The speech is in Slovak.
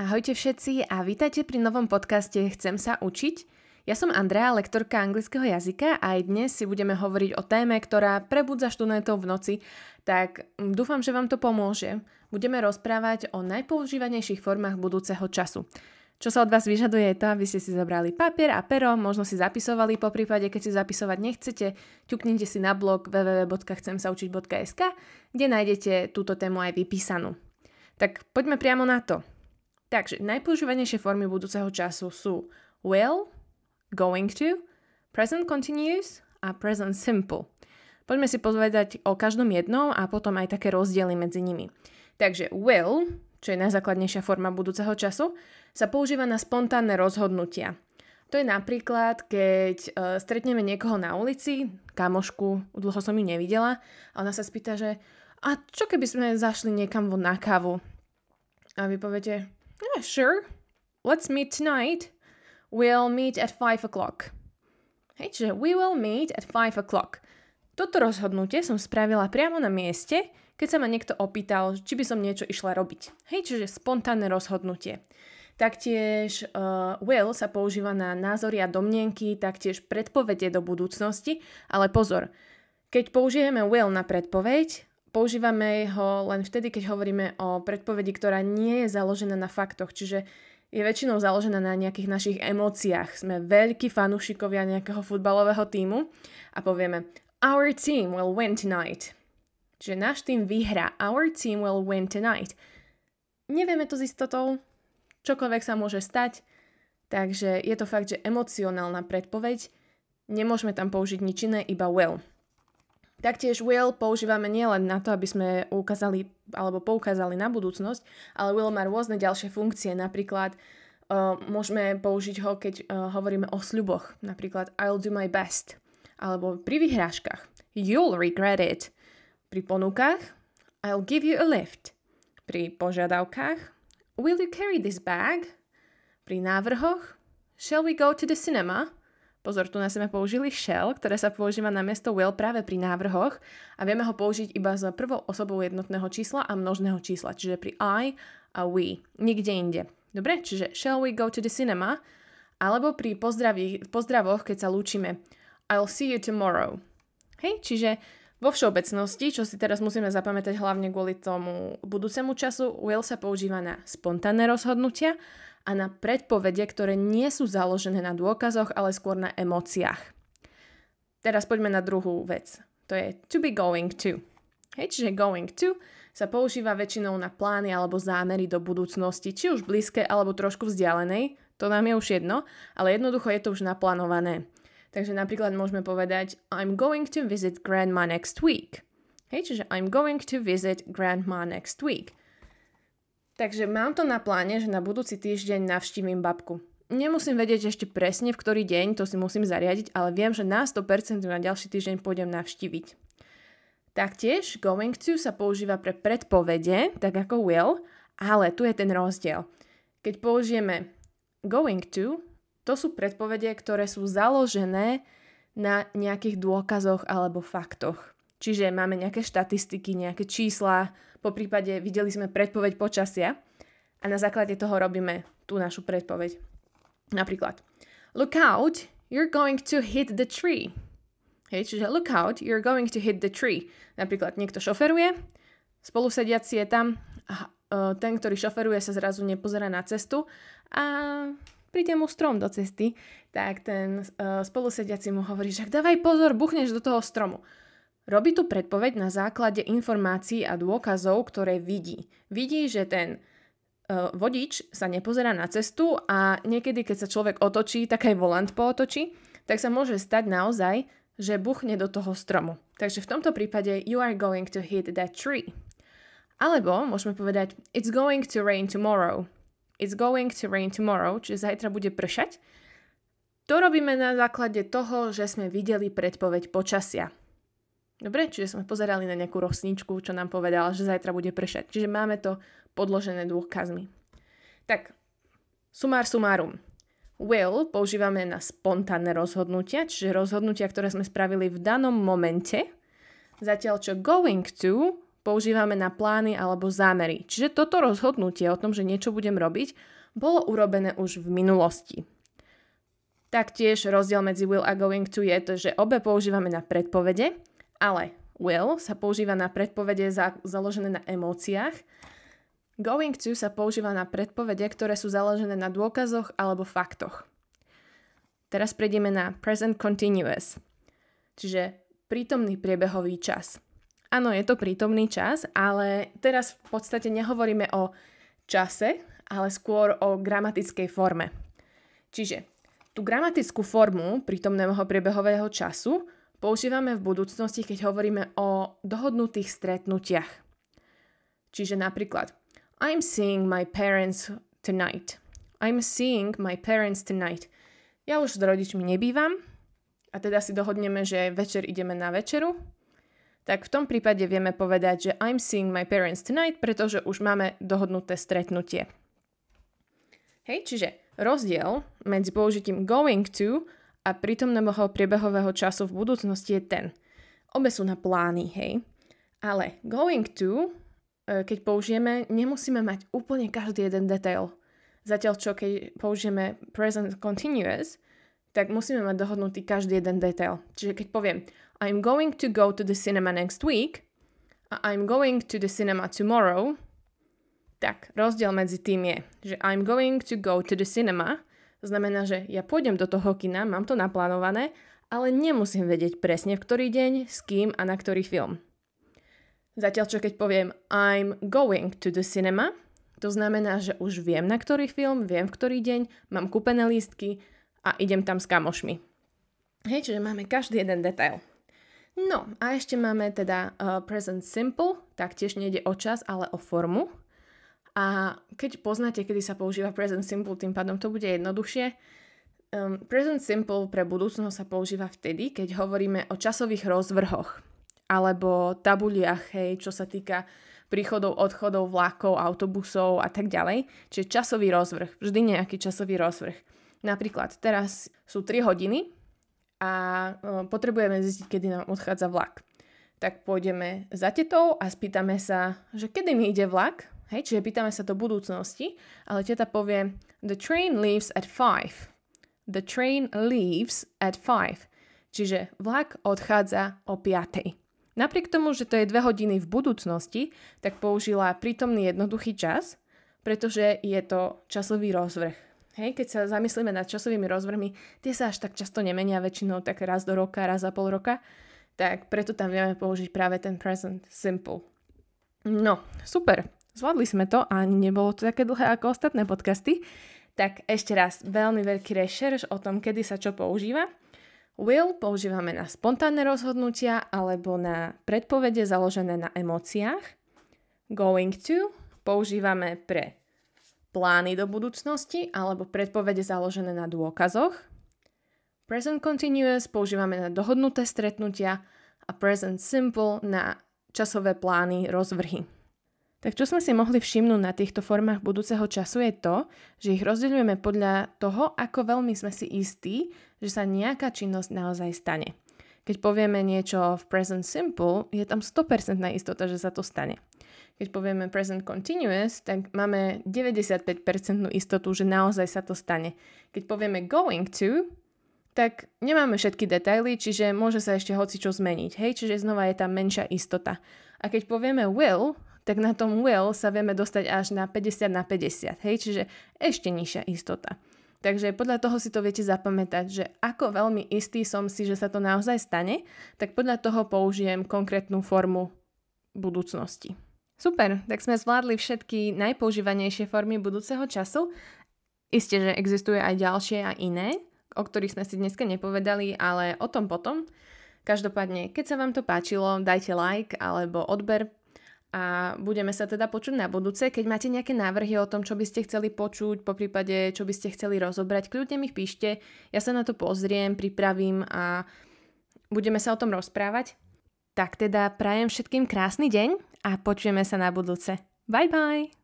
Ahojte všetci a vítajte pri novom podcaste Chcem sa učiť. Ja som Andrea, lektorka anglického jazyka a aj dnes si budeme hovoriť o téme, ktorá prebudza študentov v noci, tak mm, dúfam, že vám to pomôže. Budeme rozprávať o najpoužívanejších formách budúceho času. Čo sa od vás vyžaduje je to, aby ste si zobrali papier a pero, možno si zapisovali, po prípade, keď si zapisovať nechcete, ťuknite si na blog www.chcemsaučiť.sk, kde nájdete túto tému aj vypísanú. Tak poďme priamo na to. Takže najpoužívanejšie formy budúceho času sú will, going to, present continuous a present simple. Poďme si povedať o každom jednom a potom aj také rozdiely medzi nimi. Takže will, čo je najzákladnejšia forma budúceho času, sa používa na spontánne rozhodnutia. To je napríklad, keď uh, stretneme niekoho na ulici, kamošku, dlho som ju nevidela, a ona sa spýta, že a čo keby sme zašli niekam von na kávu? A vy poviete, Yeah, sure. Let's meet tonight. We'll meet at 5 o'clock. Hej, čiže we will meet at 5 o'clock. Toto rozhodnutie som spravila priamo na mieste, keď sa ma niekto opýtal, či by som niečo išla robiť. Hej, čiže spontánne rozhodnutie. Taktiež uh, will sa používa na názory a domnienky, taktiež predpovede do budúcnosti, ale pozor, keď použijeme will na predpoveď, používame ho len vtedy, keď hovoríme o predpovedi, ktorá nie je založená na faktoch, čiže je väčšinou založená na nejakých našich emóciách. Sme veľkí fanúšikovia nejakého futbalového týmu a povieme Our team will win tonight. Čiže náš tým vyhrá. Our team will win tonight. Nevieme to s istotou, čokoľvek sa môže stať, takže je to fakt, že emocionálna predpoveď, nemôžeme tam použiť nič iné, iba will. Taktiež will používame nielen na to, aby sme ukázali alebo poukázali na budúcnosť, ale will má rôzne ďalšie funkcie. Napríklad uh, môžeme použiť ho, keď uh, hovoríme o sľuboch. Napríklad I'll do my best. Alebo pri vyhrážkach. You'll regret it. Pri ponukách I'll give you a lift. Pri požiadavkách Will you carry this bag? Pri návrhoch Shall we go to the cinema? Pozor, tu na sme použili shall, ktoré sa používa na miesto will práve pri návrhoch a vieme ho použiť iba s prvou osobou jednotného čísla a množného čísla, čiže pri I a we, nikde inde. Dobre, čiže shall we go to the cinema? Alebo pri pozdraví, pozdravoch, keď sa lúčime I'll see you tomorrow. Hej, čiže vo všeobecnosti, čo si teraz musíme zapamätať hlavne kvôli tomu budúcemu času, will sa používa na spontánne rozhodnutia a na predpovede, ktoré nie sú založené na dôkazoch, ale skôr na emóciách. Teraz poďme na druhú vec. To je to be going to. Hej, čiže going to sa používa väčšinou na plány alebo zámery do budúcnosti, či už blízke alebo trošku vzdialenej, to nám je už jedno, ale jednoducho je to už naplánované. Takže napríklad môžeme povedať I'm going to visit grandma next week. Hej, čiže I'm going to visit grandma next week. Takže mám to na pláne, že na budúci týždeň navštívim babku. Nemusím vedieť ešte presne, v ktorý deň, to si musím zariadiť, ale viem, že na 100% na ďalší týždeň pôjdem navštíviť. Taktiež going to sa používa pre predpovede, tak ako will, ale tu je ten rozdiel. Keď použijeme going to, to sú predpovede, ktoré sú založené na nejakých dôkazoch alebo faktoch. Čiže máme nejaké štatistiky, nejaké čísla, po prípade videli sme predpoveď počasia a na základe toho robíme tú našu predpoveď. Napríklad, look out, you're going to hit the tree. Hej, čiže look out, you're going to hit the tree. Napríklad niekto šoferuje, spolusediaci je tam a e, ten, ktorý šoferuje, sa zrazu nepozerá na cestu a príde mu strom do cesty, tak ten uh, spolusediaci mu hovorí, že dávaj pozor, buchneš do toho stromu. Robí tu predpoveď na základe informácií a dôkazov, ktoré vidí. Vidí, že ten uh, vodič sa nepozerá na cestu a niekedy, keď sa človek otočí, tak aj volant pootočí, tak sa môže stať naozaj, že buchne do toho stromu. Takže v tomto prípade you are going to hit that tree. Alebo môžeme povedať it's going to rain tomorrow. It's going to rain tomorrow, čiže zajtra bude pršať. To robíme na základe toho, že sme videli predpoveď počasia. Dobre, čiže sme pozerali na nejakú rosničku, čo nám povedala, že zajtra bude pršať. Čiže máme to podložené dôkazmi. Tak, sumár sumárum. Will používame na spontánne rozhodnutia, čiže rozhodnutia, ktoré sme spravili v danom momente, zatiaľ čo going to používame na plány alebo zámery. Čiže toto rozhodnutie o tom, že niečo budem robiť, bolo urobené už v minulosti. Taktiež rozdiel medzi will a going to je to, že obe používame na predpovede, ale will sa používa na predpovede za, založené na emóciách, going to sa používa na predpovede, ktoré sú založené na dôkazoch alebo faktoch. Teraz prejdeme na present continuous, čiže prítomný priebehový čas. Áno, je to prítomný čas, ale teraz v podstate nehovoríme o čase, ale skôr o gramatickej forme. Čiže tú gramatickú formu prítomného priebehového času používame v budúcnosti, keď hovoríme o dohodnutých stretnutiach. Čiže napríklad I'm seeing my parents tonight. I'm seeing my parents tonight. Ja už s rodičmi nebývam a teda si dohodneme, že večer ideme na večeru tak v tom prípade vieme povedať, že I'm seeing my parents tonight, pretože už máme dohodnuté stretnutie. Hej, čiže rozdiel medzi použitím going to a prítomného priebehového času v budúcnosti je ten. Obe sú na plány, hej. Ale going to, e, keď použijeme, nemusíme mať úplne každý jeden detail. Zatiaľ čo keď použijeme present continuous, tak musíme mať dohodnutý každý jeden detail. Čiže keď poviem I'm going to go to the cinema next week a I'm going to the cinema tomorrow, tak rozdiel medzi tým je, že I'm going to go to the cinema znamená, že ja pôjdem do toho kina, mám to naplánované, ale nemusím vedieť presne v ktorý deň, s kým a na ktorý film. Zatiaľ čo keď poviem I'm going to the cinema, to znamená, že už viem na ktorý film, viem v ktorý deň, mám kúpené lístky a idem tam s kamošmi. Hej, čiže máme každý jeden detail. No a ešte máme teda uh, present simple, taktiež nejde o čas, ale o formu. A keď poznáte, kedy sa používa present simple, tým pádom to bude jednoduchšie. Um, present simple pre budúcnosť sa používa vtedy, keď hovoríme o časových rozvrhoch alebo tabuliach, hej, čo sa týka príchodov, odchodov, vlakov, autobusov a tak ďalej. Čiže časový rozvrh, vždy nejaký časový rozvrh. Napríklad teraz sú 3 hodiny a e, potrebujeme zistiť, kedy nám odchádza vlak. Tak pôjdeme za tetou a spýtame sa, že kedy mi ide vlak, hej, čiže pýtame sa do budúcnosti, ale teta povie, the train leaves at 5. The train leaves at 5. Čiže vlak odchádza o 5. Napriek tomu, že to je 2 hodiny v budúcnosti, tak použila prítomný jednoduchý čas, pretože je to časový rozvrh. Hej, keď sa zamyslíme nad časovými rozvrhmi, tie sa až tak často nemenia, väčšinou tak raz do roka, raz za pol roka, tak preto tam vieme použiť práve ten present simple. No, super, zvládli sme to a nebolo to také dlhé ako ostatné podcasty. Tak ešte raz, veľmi veľký rešerš o tom, kedy sa čo používa. Will používame na spontánne rozhodnutia alebo na predpovede založené na emóciách. Going to používame pre plány do budúcnosti alebo predpovede založené na dôkazoch. Present continuous používame na dohodnuté stretnutia a present simple na časové plány, rozvrhy. Tak čo sme si mohli všimnúť na týchto formách budúceho času je to, že ich rozdeľujeme podľa toho, ako veľmi sme si istí, že sa nejaká činnosť naozaj stane. Keď povieme niečo v present simple, je tam 100% istota, že sa to stane. Keď povieme present continuous, tak máme 95% istotu, že naozaj sa to stane. Keď povieme going to, tak nemáme všetky detaily, čiže môže sa ešte hoci čo zmeniť. Hej, čiže znova je tam menšia istota. A keď povieme will, tak na tom will sa vieme dostať až na 50 na 50. Hej, čiže ešte nižšia istota. Takže podľa toho si to viete zapamätať, že ako veľmi istý som si, že sa to naozaj stane, tak podľa toho použijem konkrétnu formu budúcnosti. Super, tak sme zvládli všetky najpoužívanejšie formy budúceho času. Isté, že existuje aj ďalšie a iné, o ktorých sme si dneska nepovedali, ale o tom potom. Každopádne, keď sa vám to páčilo, dajte like alebo odber a budeme sa teda počuť na budúce. Keď máte nejaké návrhy o tom, čo by ste chceli počuť, po prípade, čo by ste chceli rozobrať, kľudne mi píšte, ja sa na to pozriem, pripravím a budeme sa o tom rozprávať. Tak teda prajem všetkým krásny deň a počujeme sa na budúce. Bye bye!